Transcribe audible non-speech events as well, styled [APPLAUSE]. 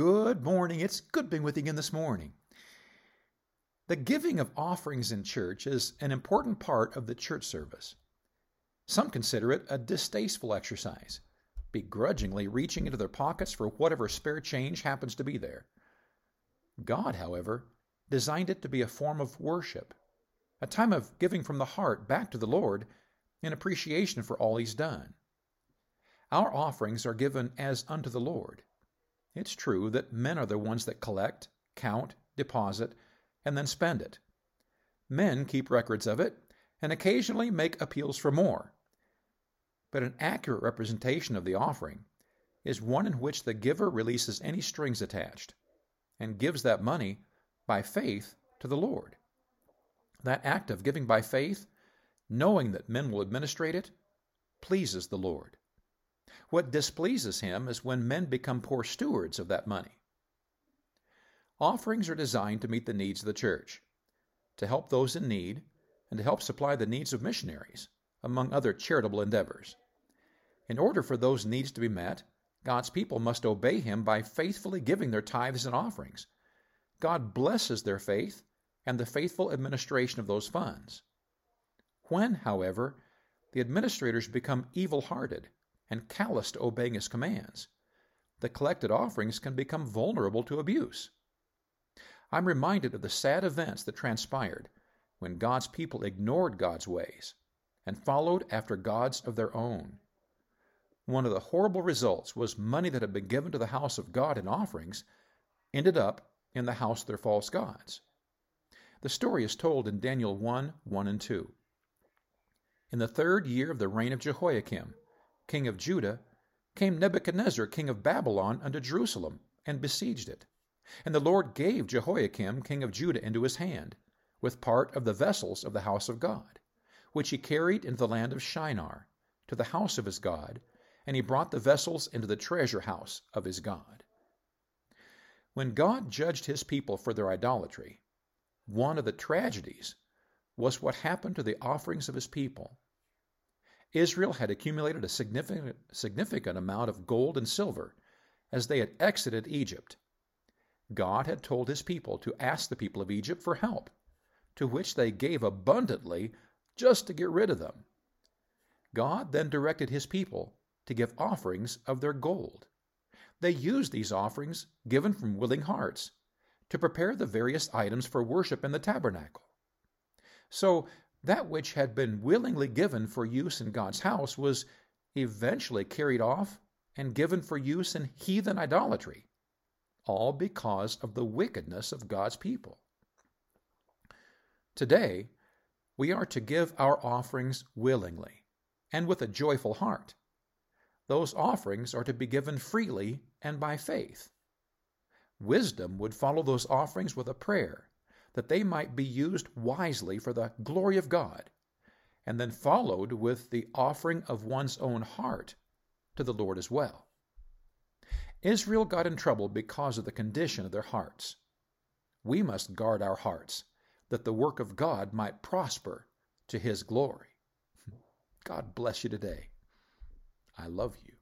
Good morning. It's good being with you again this morning. The giving of offerings in church is an important part of the church service. Some consider it a distasteful exercise, begrudgingly reaching into their pockets for whatever spare change happens to be there. God, however, designed it to be a form of worship, a time of giving from the heart back to the Lord in appreciation for all He's done. Our offerings are given as unto the Lord. It's true that men are the ones that collect, count, deposit, and then spend it. Men keep records of it and occasionally make appeals for more. But an accurate representation of the offering is one in which the giver releases any strings attached and gives that money by faith to the Lord. That act of giving by faith, knowing that men will administrate it, pleases the Lord. What displeases him is when men become poor stewards of that money. Offerings are designed to meet the needs of the church, to help those in need, and to help supply the needs of missionaries, among other charitable endeavors. In order for those needs to be met, God's people must obey Him by faithfully giving their tithes and offerings. God blesses their faith and the faithful administration of those funds. When, however, the administrators become evil hearted and callous to obeying His commands, the collected offerings can become vulnerable to abuse. I'm reminded of the sad events that transpired when God's people ignored God's ways and followed after gods of their own. One of the horrible results was money that had been given to the house of God in offerings ended up in the house of their false gods. The story is told in Daniel 1 1 and 2. In the third year of the reign of Jehoiakim, king of Judah, came Nebuchadnezzar, king of Babylon, unto Jerusalem, and besieged it. And the Lord gave Jehoiakim, king of Judah, into his hand, with part of the vessels of the house of God, which he carried into the land of Shinar, to the house of his God, and he brought the vessels into the treasure house of his God. When God judged his people for their idolatry, one of the tragedies was what happened to the offerings of his people. Israel had accumulated a significant, significant amount of gold and silver as they had exited Egypt. God had told his people to ask the people of Egypt for help, to which they gave abundantly just to get rid of them. God then directed his people to give offerings of their gold. They used these offerings, given from willing hearts, to prepare the various items for worship in the tabernacle. So that which had been willingly given for use in God's house was eventually carried off and given for use in heathen idolatry, all because of the wickedness of God's people. Today, we are to give our offerings willingly and with a joyful heart. Those offerings are to be given freely and by faith. Wisdom would follow those offerings with a prayer that they might be used wisely for the glory of God, and then followed with the offering of one's own heart to the Lord as well. Israel got in trouble because of the condition of their hearts. We must guard our hearts that the work of God might prosper to His glory. [LAUGHS] God bless you today. I love you.